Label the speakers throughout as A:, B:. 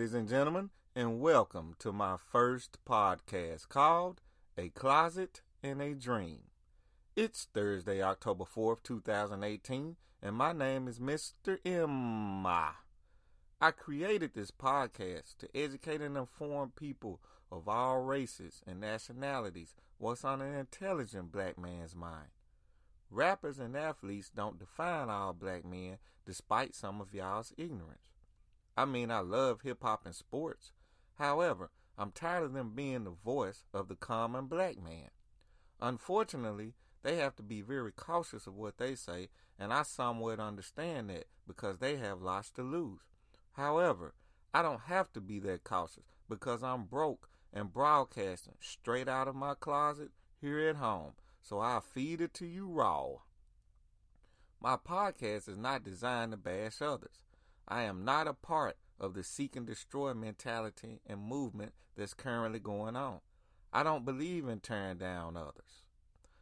A: ladies and gentlemen, and welcome to my first podcast called A Closet and a Dream. It's Thursday, October 4th, 2018, and my name is Mr. M. I created this podcast to educate and inform people of all races and nationalities what's on an intelligent black man's mind. Rappers and athletes don't define all black men despite some of y'all's ignorance. I mean, I love hip hop and sports. However, I'm tired of them being the voice of the common black man. Unfortunately, they have to be very cautious of what they say, and I somewhat understand that because they have lots to lose. However, I don't have to be that cautious because I'm broke and broadcasting straight out of my closet here at home, so I'll feed it to you raw. My podcast is not designed to bash others. I am not a part of the seek and destroy mentality and movement that's currently going on. I don't believe in tearing down others.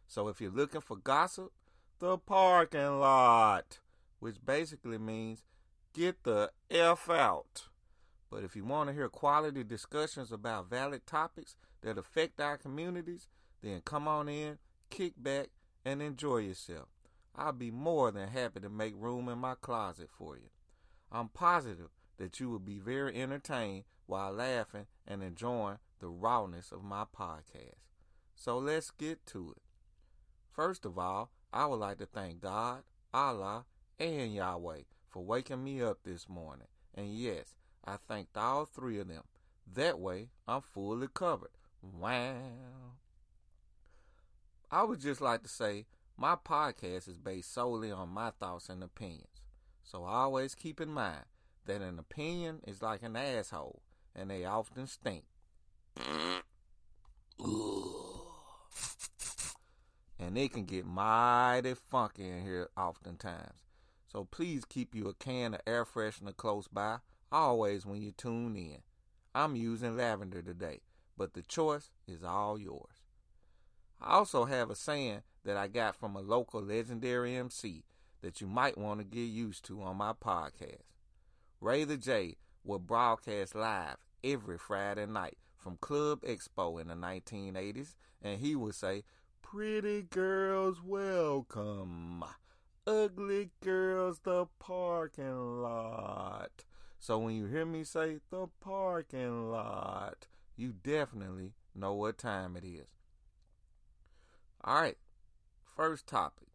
A: So if you're looking for gossip, the parking lot, which basically means get the F out. But if you want to hear quality discussions about valid topics that affect our communities, then come on in, kick back, and enjoy yourself. I'll be more than happy to make room in my closet for you. I'm positive that you will be very entertained while laughing and enjoying the rawness of my podcast. So let's get to it. First of all, I would like to thank God, Allah, and Yahweh for waking me up this morning. And yes, I thanked all three of them. That way, I'm fully covered. Wow. I would just like to say my podcast is based solely on my thoughts and opinions. So always keep in mind that an opinion is like an asshole, and they often stink. and it can get mighty funky in here oftentimes. So please keep you a can of air freshener close by, always when you tune in. I'm using lavender today, but the choice is all yours. I also have a saying that I got from a local legendary MC that you might want to get used to on my podcast. Ray the J will broadcast live every Friday night from Club Expo in the 1980s, and he would say, Pretty girls welcome, ugly girls the parking lot. So when you hear me say the parking lot, you definitely know what time it is. All right, first topic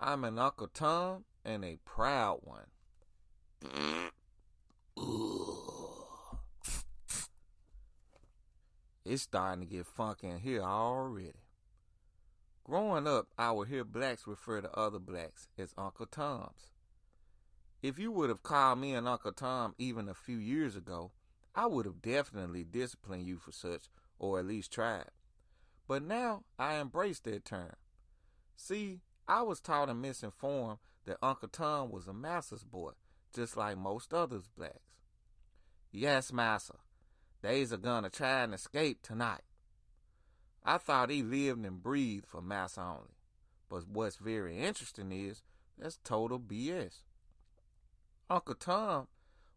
A: I'm an Uncle Tom and a proud one. It's starting to get funky in here already. Growing up, I would hear blacks refer to other blacks as Uncle Toms. If you would have called me an Uncle Tom even a few years ago, I would have definitely disciplined you for such, or at least tried. But now I embrace that term. See, I was taught and misinformed that Uncle Tom was a master's boy, just like most others blacks. Yes, massa, they's a gonna try and escape tonight. I thought he lived and breathed for massa only. But what's very interesting is that's total BS. Uncle Tom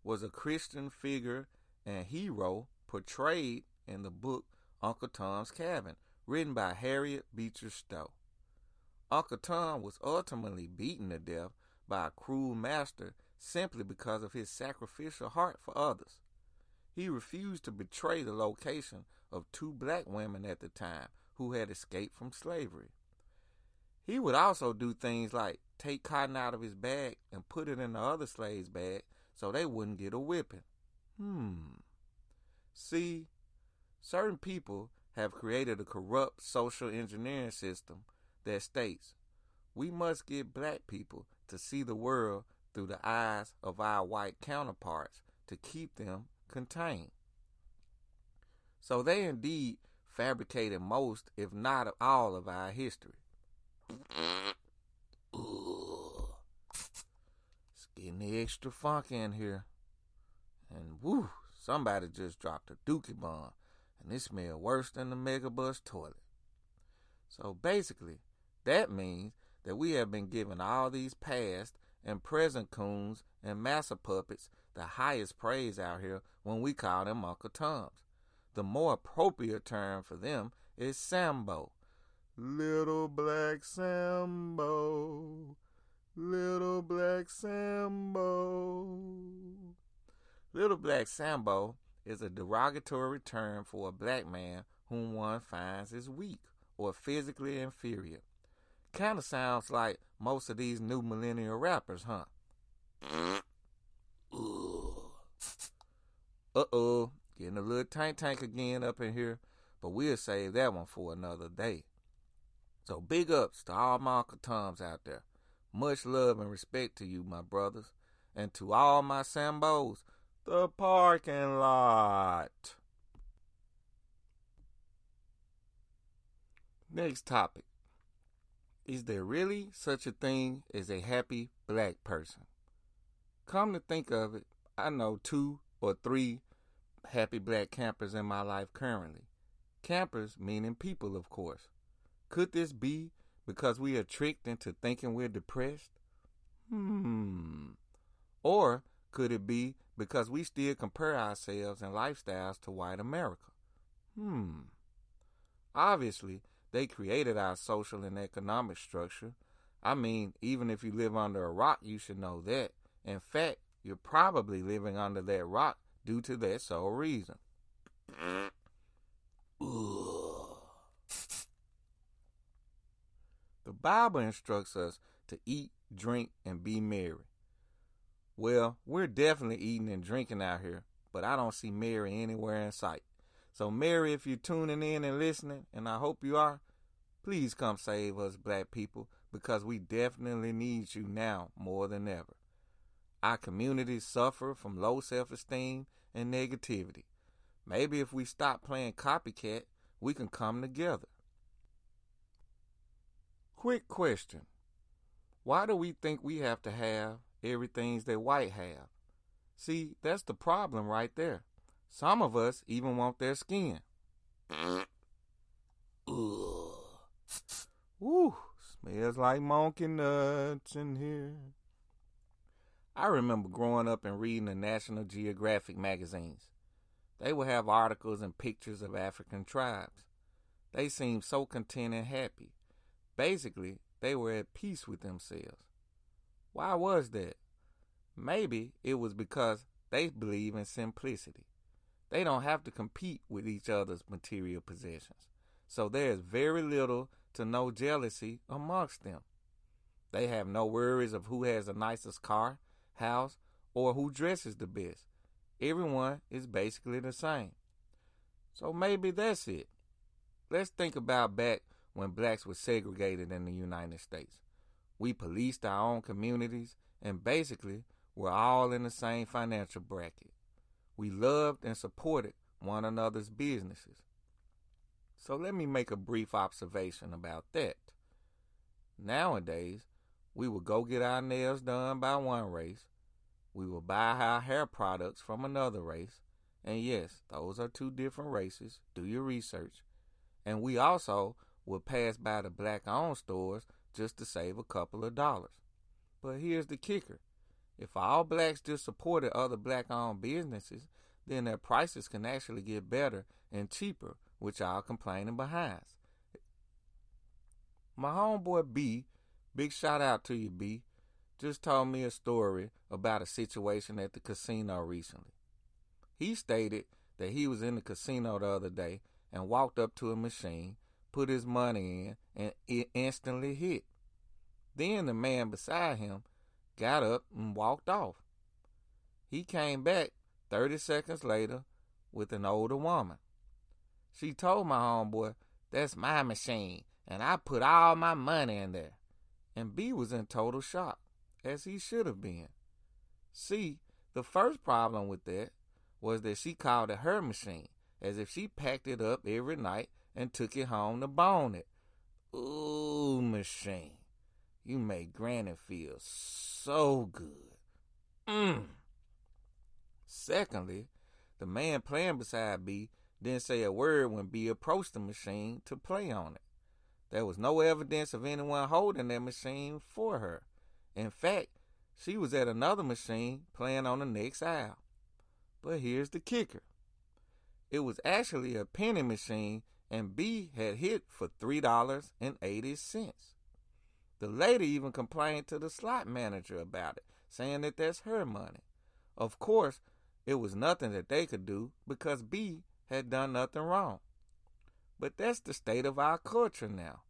A: was a Christian figure and hero portrayed in the book Uncle Tom's Cabin, written by Harriet Beecher Stowe. Uncle Tom was ultimately beaten to death by a cruel master simply because of his sacrificial heart for others. He refused to betray the location of two black women at the time who had escaped from slavery. He would also do things like take cotton out of his bag and put it in the other slave's bag so they wouldn't get a whipping. Hmm. See, certain people have created a corrupt social engineering system that states we must get black people to see the world through the eyes of our white counterparts to keep them contained. So they indeed fabricated most, if not all, of our history. It's getting extra funky in here. And woo, somebody just dropped a dookie bomb, and it smelled worse than the megabus toilet. So basically, that means that we have been given all these past and present coons and massa puppets the highest praise out here when we call them Uncle Toms. The more appropriate term for them is Sambo. Little Black Sambo. Little Black Sambo. Little Black Sambo is a derogatory term for a black man whom one finds is weak or physically inferior. Kind of sounds like most of these new millennial rappers, huh? Uh oh, getting a little tank tank again up in here, but we'll save that one for another day. So big ups to all my Uncle Toms out there. Much love and respect to you, my brothers, and to all my Sambos, the parking lot. Next topic. Is there really such a thing as a happy black person? Come to think of it, I know two or three happy black campers in my life currently. Campers meaning people, of course. Could this be because we are tricked into thinking we're depressed? Hmm. Or could it be because we still compare ourselves and lifestyles to white America? Hmm. Obviously, they created our social and economic structure. I mean, even if you live under a rock, you should know that. In fact, you're probably living under that rock due to that sole reason. The Bible instructs us to eat, drink, and be merry. Well, we're definitely eating and drinking out here, but I don't see Mary anywhere in sight. So, Mary, if you're tuning in and listening, and I hope you are, please come save us, black people, because we definitely need you now more than ever. Our communities suffer from low self esteem and negativity. Maybe if we stop playing copycat, we can come together. Quick question Why do we think we have to have everything that white have? See, that's the problem right there. Some of us even want their skin. Woo, smells like monkey nuts in here. I remember growing up and reading the National Geographic magazines. They would have articles and pictures of African tribes. They seemed so content and happy. Basically, they were at peace with themselves. Why was that? Maybe it was because they believe in simplicity. They don't have to compete with each other's material possessions. So there is very little to no jealousy amongst them. They have no worries of who has the nicest car, house, or who dresses the best. Everyone is basically the same. So maybe that's it. Let's think about back when blacks were segregated in the United States. We policed our own communities and basically were all in the same financial bracket. We loved and supported one another's businesses. So let me make a brief observation about that. Nowadays, we will go get our nails done by one race, we will buy our hair products from another race, and yes, those are two different races. Do your research. And we also will pass by the black owned stores just to save a couple of dollars. But here's the kicker if all blacks just supported other black owned businesses, then their prices can actually get better and cheaper which y'all complaining behind. My homeboy B, big shout out to you, B, just told me a story about a situation at the casino recently. He stated that he was in the casino the other day and walked up to a machine, put his money in, and it instantly hit. Then the man beside him got up and walked off. He came back 30 seconds later with an older woman. She told my homeboy, That's my machine, and I put all my money in there. And B was in total shock, as he should have been. See, the first problem with that was that she called it her machine, as if she packed it up every night and took it home to bone it. Ooh, machine. You make Granny feel so good. Mm. Secondly, the man playing beside B didn't say a word when B approached the machine to play on it. There was no evidence of anyone holding that machine for her. In fact, she was at another machine playing on the next aisle. But here's the kicker it was actually a penny machine, and B had hit for $3.80. The lady even complained to the slot manager about it, saying that that's her money. Of course, it was nothing that they could do because B had done nothing wrong. But that's the state of our culture now.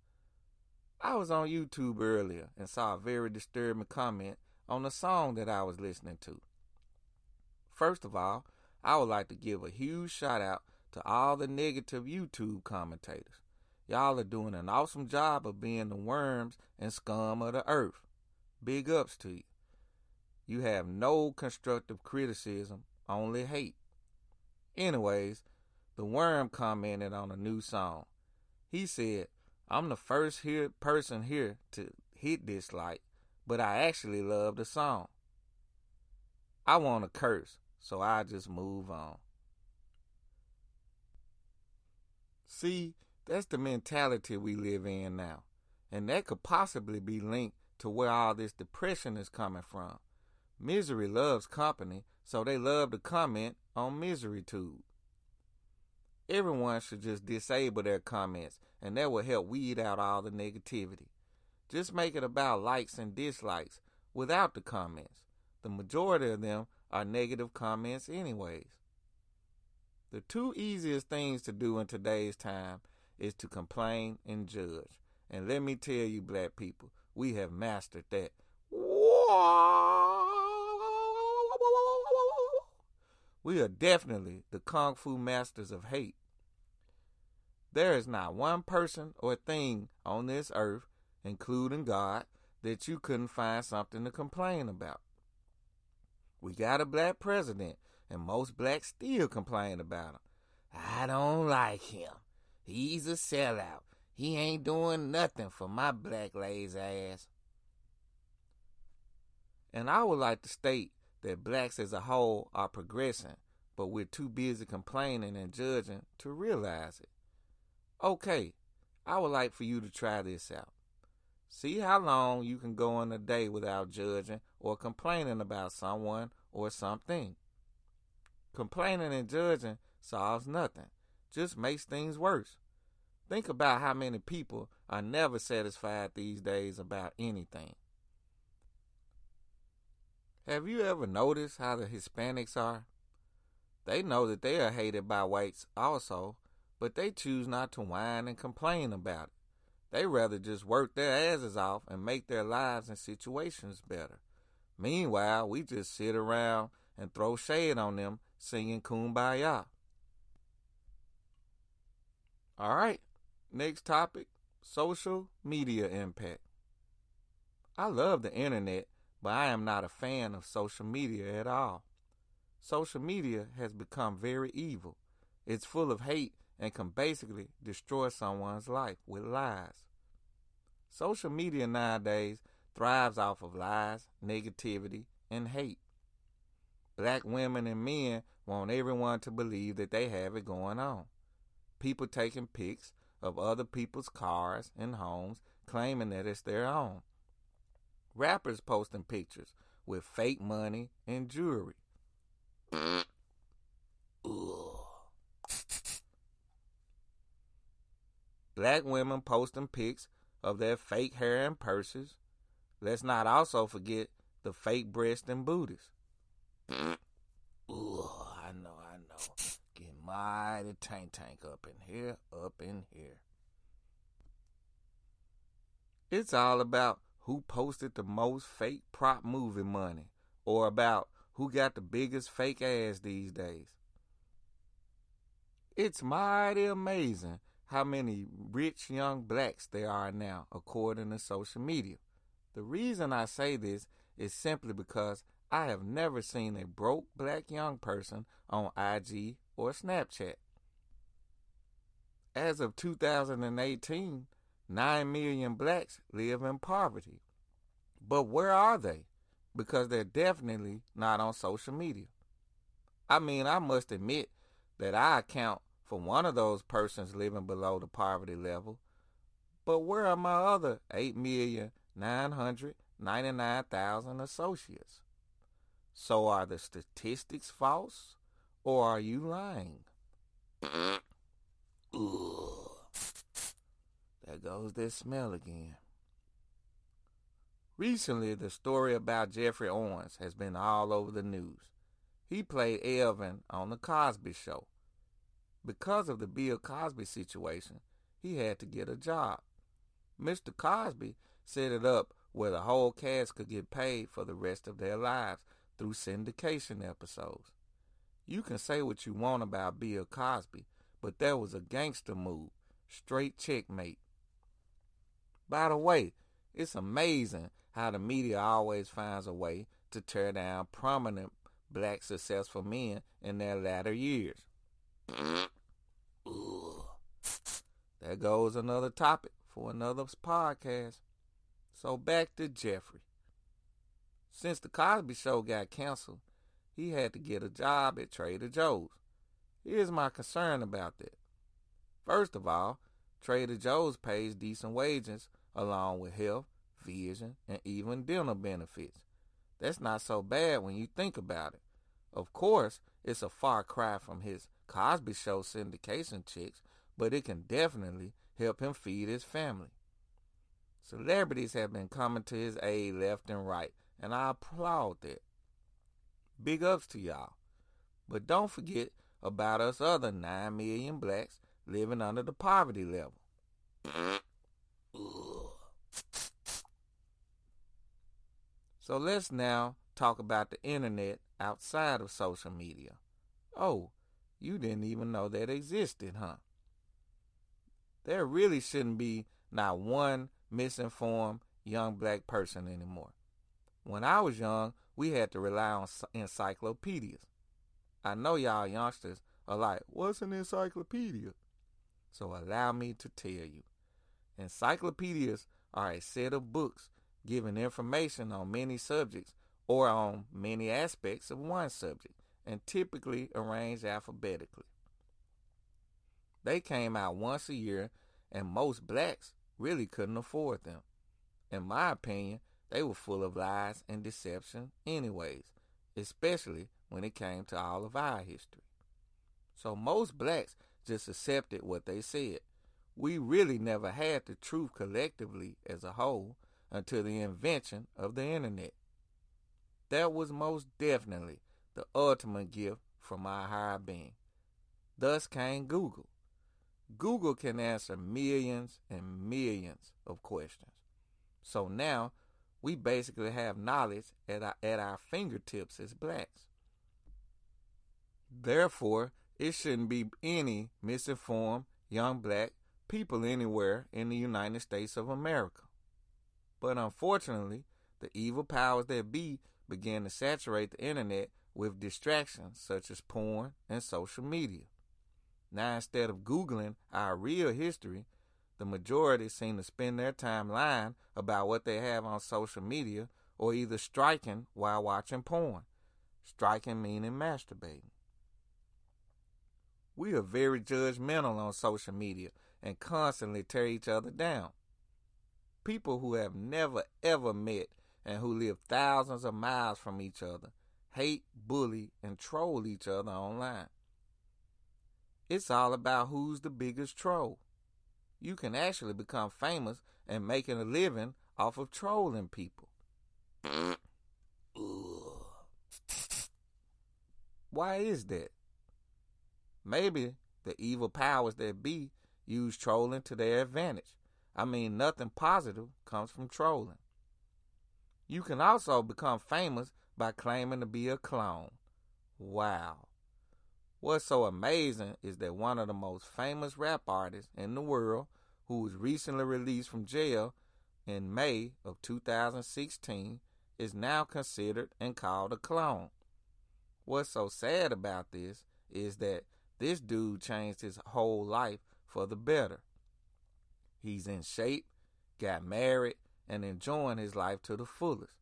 A: I was on YouTube earlier and saw a very disturbing comment on the song that I was listening to. First of all, I would like to give a huge shout out to all the negative YouTube commentators. Y'all are doing an awesome job of being the worms and scum of the earth. Big ups to you. You have no constructive criticism, only hate. Anyways, the worm commented on a new song. He said, I'm the first here person here to hit this light, but I actually love the song. I want to curse, so I just move on. See, that's the mentality we live in now. And that could possibly be linked to where all this depression is coming from. Misery loves company, so they love to comment on MiseryTube. Everyone should just disable their comments, and that will help weed out all the negativity. Just make it about likes and dislikes without the comments. The majority of them are negative comments, anyways. The two easiest things to do in today's time is to complain and judge. And let me tell you, black people, we have mastered that. We are definitely the kung fu masters of hate. There is not one person or thing on this earth, including God, that you couldn't find something to complain about. We got a black president, and most blacks still complain about him. I don't like him. He's a sellout. He ain't doing nothing for my black lazy ass. And I would like to state that blacks as a whole are progressing, but we're too busy complaining and judging to realize it. Okay, I would like for you to try this out. See how long you can go in a day without judging or complaining about someone or something. Complaining and judging solves nothing, just makes things worse. Think about how many people are never satisfied these days about anything. Have you ever noticed how the Hispanics are? They know that they are hated by whites also, but they choose not to whine and complain about it. They rather just work their asses off and make their lives and situations better. Meanwhile, we just sit around and throw shade on them singing kumbaya. All right, next topic social media impact. I love the internet, but I am not a fan of social media at all. Social media has become very evil. It's full of hate and can basically destroy someone's life with lies. Social media nowadays thrives off of lies, negativity, and hate. Black women and men want everyone to believe that they have it going on. People taking pics of other people's cars and homes, claiming that it's their own. Rappers posting pictures with fake money and jewelry. Black women posting pics of their fake hair and purses. Let's not also forget the fake breasts and booties. Ooh, I know, I know. Get mighty tank tank up in here, up in here. It's all about who posted the most fake prop movie money or about who got the biggest fake ass these days. It's mighty amazing how many rich young blacks there are now, according to social media. The reason I say this is simply because I have never seen a broke black young person on IG or Snapchat. As of 2018, 9 million blacks live in poverty. But where are they? Because they're definitely not on social media. I mean, I must admit that I account for one of those persons living below the poverty level. But where are my other 8,999,000 associates. So are the statistics false or are you lying? There goes that smell again. Recently, the story about Jeffrey Owens has been all over the news. He played Elvin on The Cosby Show. Because of the Bill Cosby situation, he had to get a job. Mr. Cosby set it up where the whole cast could get paid for the rest of their lives through syndication episodes. You can say what you want about Bill Cosby, but that was a gangster move. Straight checkmate. By the way, it's amazing how the media always finds a way to tear down prominent black successful men in their latter years. there goes another topic for another podcast. So back to Jeffrey. Since the Cosby Show got canceled, he had to get a job at Trader Joe's. Here's my concern about that. First of all, Trader Joe's pays decent wages along with health, vision, and even dental benefits. That's not so bad when you think about it. Of course, it's a far cry from his Cosby Show syndication checks, but it can definitely help him feed his family. Celebrities have been coming to his aid left and right, and I applaud that. Big ups to y'all. But don't forget about us other 9 million blacks living under the poverty level. so let's now talk about the internet outside of social media. Oh, you didn't even know that existed, huh? There really shouldn't be not one misinformed young black person anymore. When I was young, we had to rely on encyclopedias. I know y'all youngsters are like, what's an encyclopedia? So allow me to tell you. Encyclopedias are a set of books giving information on many subjects or on many aspects of one subject and typically arranged alphabetically. They came out once a year and most blacks really couldn't afford them. In my opinion, they were full of lies and deception anyways, especially when it came to all of our history. So most blacks just accepted what they said. We really never had the truth collectively as a whole until the invention of the internet. That was most definitely the ultimate gift from our higher being. Thus came Google. Google can answer millions and millions of questions. So now we basically have knowledge at our, at our fingertips as blacks. Therefore, it shouldn't be any misinformed young black people anywhere in the United States of America. But unfortunately, the evil powers that be began to saturate the internet with distractions such as porn and social media. Now, instead of Googling our real history, the majority seem to spend their time lying about what they have on social media or either striking while watching porn. Striking meaning masturbating. We are very judgmental on social media and constantly tear each other down. People who have never ever met and who live thousands of miles from each other hate, bully, and troll each other online. It's all about who's the biggest troll. You can actually become famous and making a living off of trolling people. Why is that? Maybe the evil powers that be use trolling to their advantage. I mean, nothing positive comes from trolling. You can also become famous by claiming to be a clone. Wow. What's so amazing is that one of the most famous rap artists in the world, who was recently released from jail in May of 2016, is now considered and called a clone. What's so sad about this is that this dude changed his whole life for the better. He's in shape, got married, and enjoying his life to the fullest.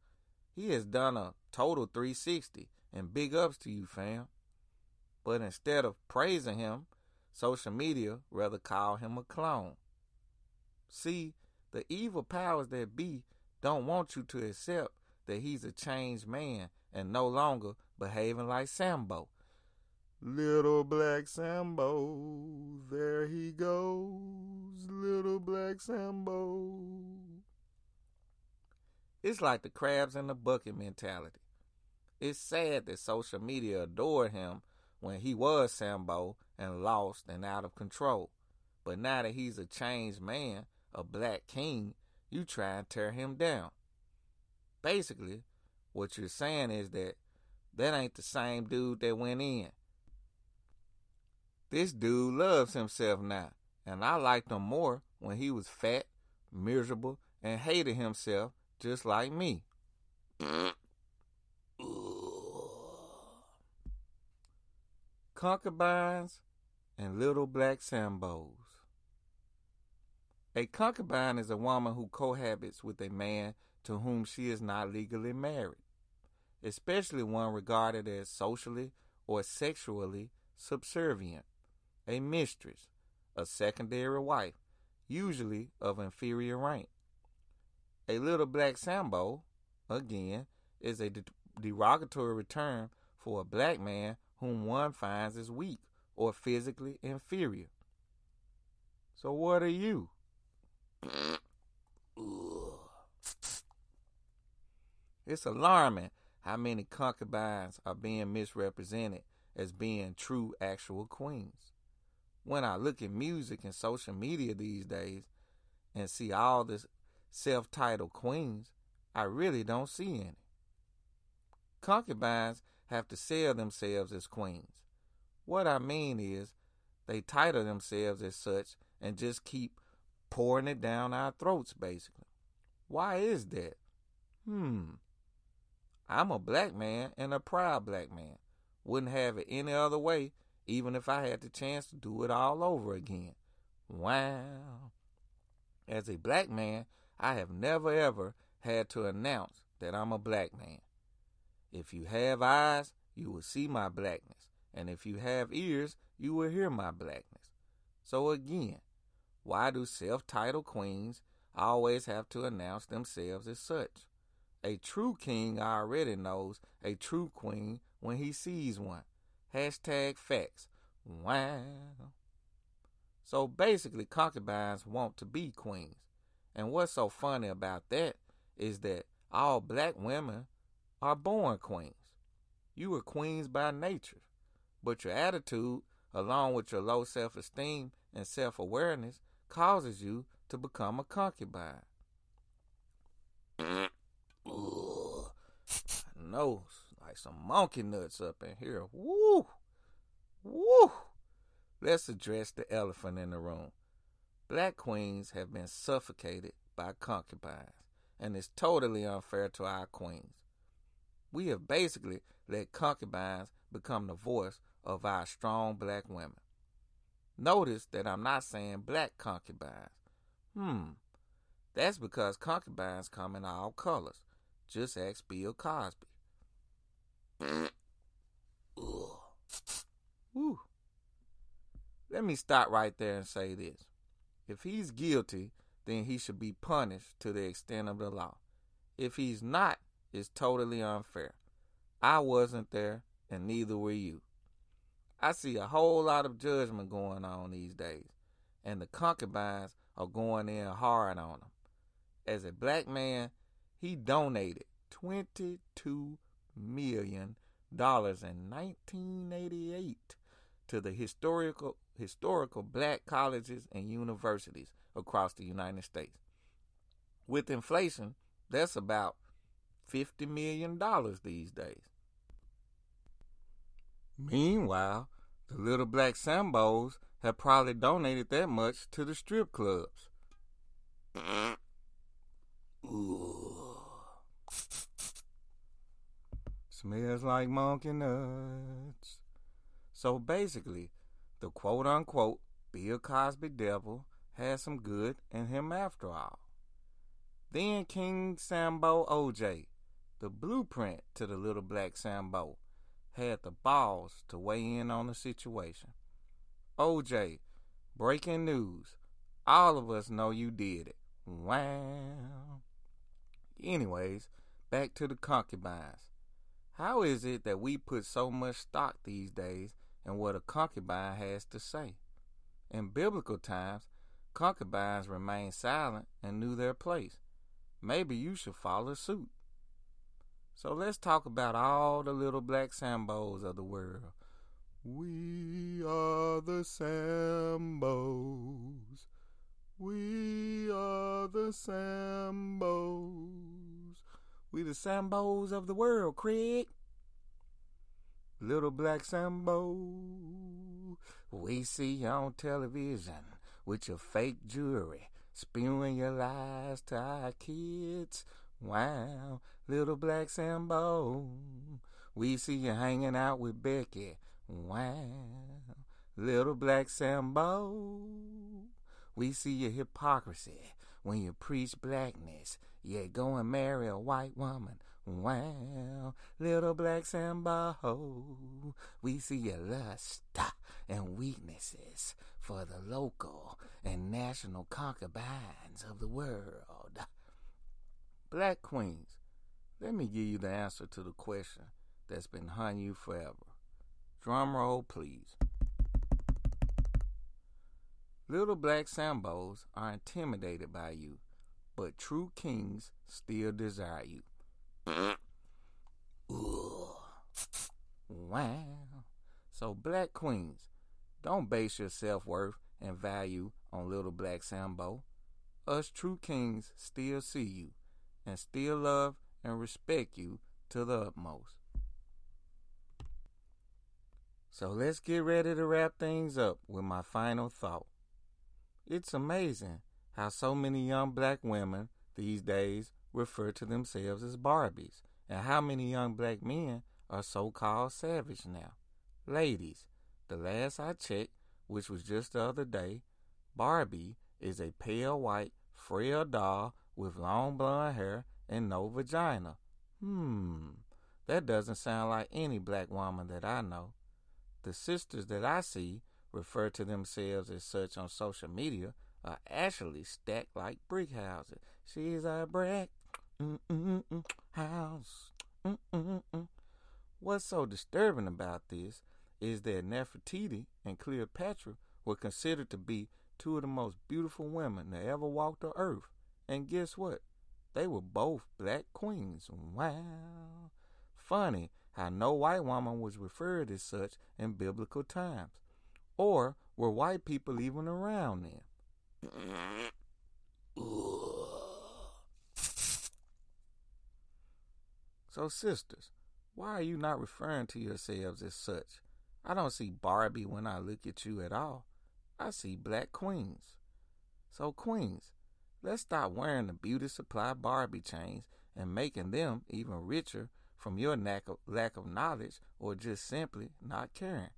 A: He has done a total 360, and big ups to you, fam. But instead of praising him, social media rather call him a clone. See, the evil powers that be don't want you to accept that he's a changed man and no longer behaving like Sambo. Little black Sambo, there he goes, little black Sambo. It's like the crabs in the bucket mentality. It's sad that social media adored him when he was Sambo and lost and out of control. But now that he's a changed man, a black king, you try and tear him down. Basically, what you're saying is that that ain't the same dude that went in. This dude loves himself now, and I liked him more when he was fat, miserable, and hated himself just like me. Concubines and little black Sambos. A concubine is a woman who cohabits with a man to whom she is not legally married, especially one regarded as socially or sexually subservient, a mistress, a secondary wife, usually of inferior rank. A little black Sambo, again, is a de- derogatory term for a black man whom one finds as weak or physically inferior. So, what are you? It's alarming how many concubines are being misrepresented as being true actual queens. When I look at music and social media these days and see all this self titled queens, I really don't see any. Concubines have to sell themselves as queens. What I mean is, they title themselves as such and just keep pouring it down our throats, basically. Why is that? Hmm. I'm a black man and a proud black man. Wouldn't have it any other way, even if I had the chance to do it all over again. Wow. As a black man, I have never ever had to announce that I'm a black man. If you have eyes, you will see my blackness. And if you have ears, you will hear my blackness. So again, why do self titled queens always have to announce themselves as such? A true king already knows a true queen when he sees one. Hashtag facts. Wow. So basically, concubines want to be queens. And what's so funny about that is that all black women are born queens. You are queens by nature, but your attitude, along with your low self esteem and self awareness, causes you to become a concubine. Know, like some monkey nuts up in here. Woo! Woo! Let's address the elephant in the room. Black queens have been suffocated by concubines, and it's totally unfair to our queens. We have basically let concubines become the voice of our strong black women. Notice that I'm not saying black concubines. Hmm, that's because concubines come in all colors. Just ask Bill Cosby. Let me stop right there and say this. If he's guilty, then he should be punished to the extent of the law. If he's not, it's totally unfair. I wasn't there, and neither were you. I see a whole lot of judgment going on these days, and the concubines are going in hard on him. As a black man, he donated $22 million in 1988 to the historical historical black colleges and universities across the United States. With inflation, that's about $50 million these days. Meanwhile, the little black Sambos have probably donated that much to the strip clubs. Smells like monkey nuts. So basically, the quote unquote Bill Cosby devil had some good in him after all. Then King Sambo OJ, the blueprint to the little black Sambo, had the balls to weigh in on the situation. OJ, breaking news. All of us know you did it. Wow. Anyways, back to the concubines. How is it that we put so much stock these days in what a concubine has to say? In biblical times, concubines remained silent and knew their place. Maybe you should follow suit. So let's talk about all the little black Sambos of the world. We are the Sambos. We are the Sambos. We the Sambos of the world, Craig. Little black Sambo. We see you on television with your fake jewelry, spewing your lies to our kids. Wow, little black Sambo. We see you hanging out with Becky. Wow, little black Sambo. We see your hypocrisy when you preach blackness, yet go and marry a white woman. Wow, little black Sambo. We see your lust and weaknesses for the local and national concubines of the world. Black queens, let me give you the answer to the question that's been haunting you forever. Drum roll, please. Little black Sambos are intimidated by you, but true kings still desire you. Wow. So, black queens, don't base your self worth and value on little black Sambo. Us true kings still see you and still love and respect you to the utmost. So let's get ready to wrap things up with my final thought. It's amazing how so many young black women these days refer to themselves as Barbies, and how many young black men are so called savage now. Ladies, the last I checked, which was just the other day, Barbie is a pale white, frail doll with long blonde hair and no vagina. Hmm, that doesn't sound like any black woman that I know. The sisters that I see refer to themselves as such on social media are actually stacked like brick houses. She's a brick mm, mm, mm, house. Mm-mm-mm. What's so disturbing about this is that Nefertiti and Cleopatra were considered to be two of the most beautiful women that ever walked the earth. And guess what? They were both black queens. Wow. Funny how no white woman was referred as such in biblical times. Or were white people even around then? So, sisters, why are you not referring to yourselves as such? I don't see Barbie when I look at you at all. I see black queens. So, queens, let's stop wearing the beauty supply Barbie chains and making them even richer from your lack of, lack of knowledge or just simply not caring.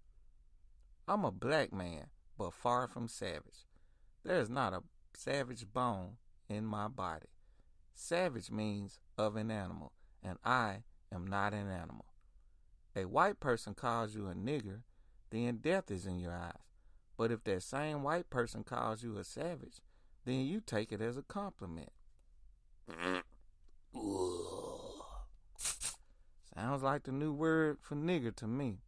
A: I'm a black man, but far from savage. There is not a savage bone in my body. Savage means of an animal, and I am not an animal. A white person calls you a nigger, then death is in your eyes. But if that same white person calls you a savage, then you take it as a compliment. Sounds like the new word for nigger to me.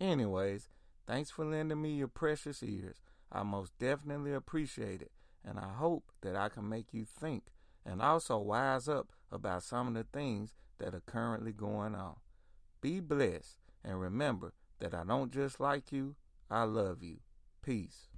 A: Anyways, thanks for lending me your precious ears. I most definitely appreciate it, and I hope that I can make you think and also wise up about some of the things that are currently going on. Be blessed, and remember that I don't just like you, I love you. Peace.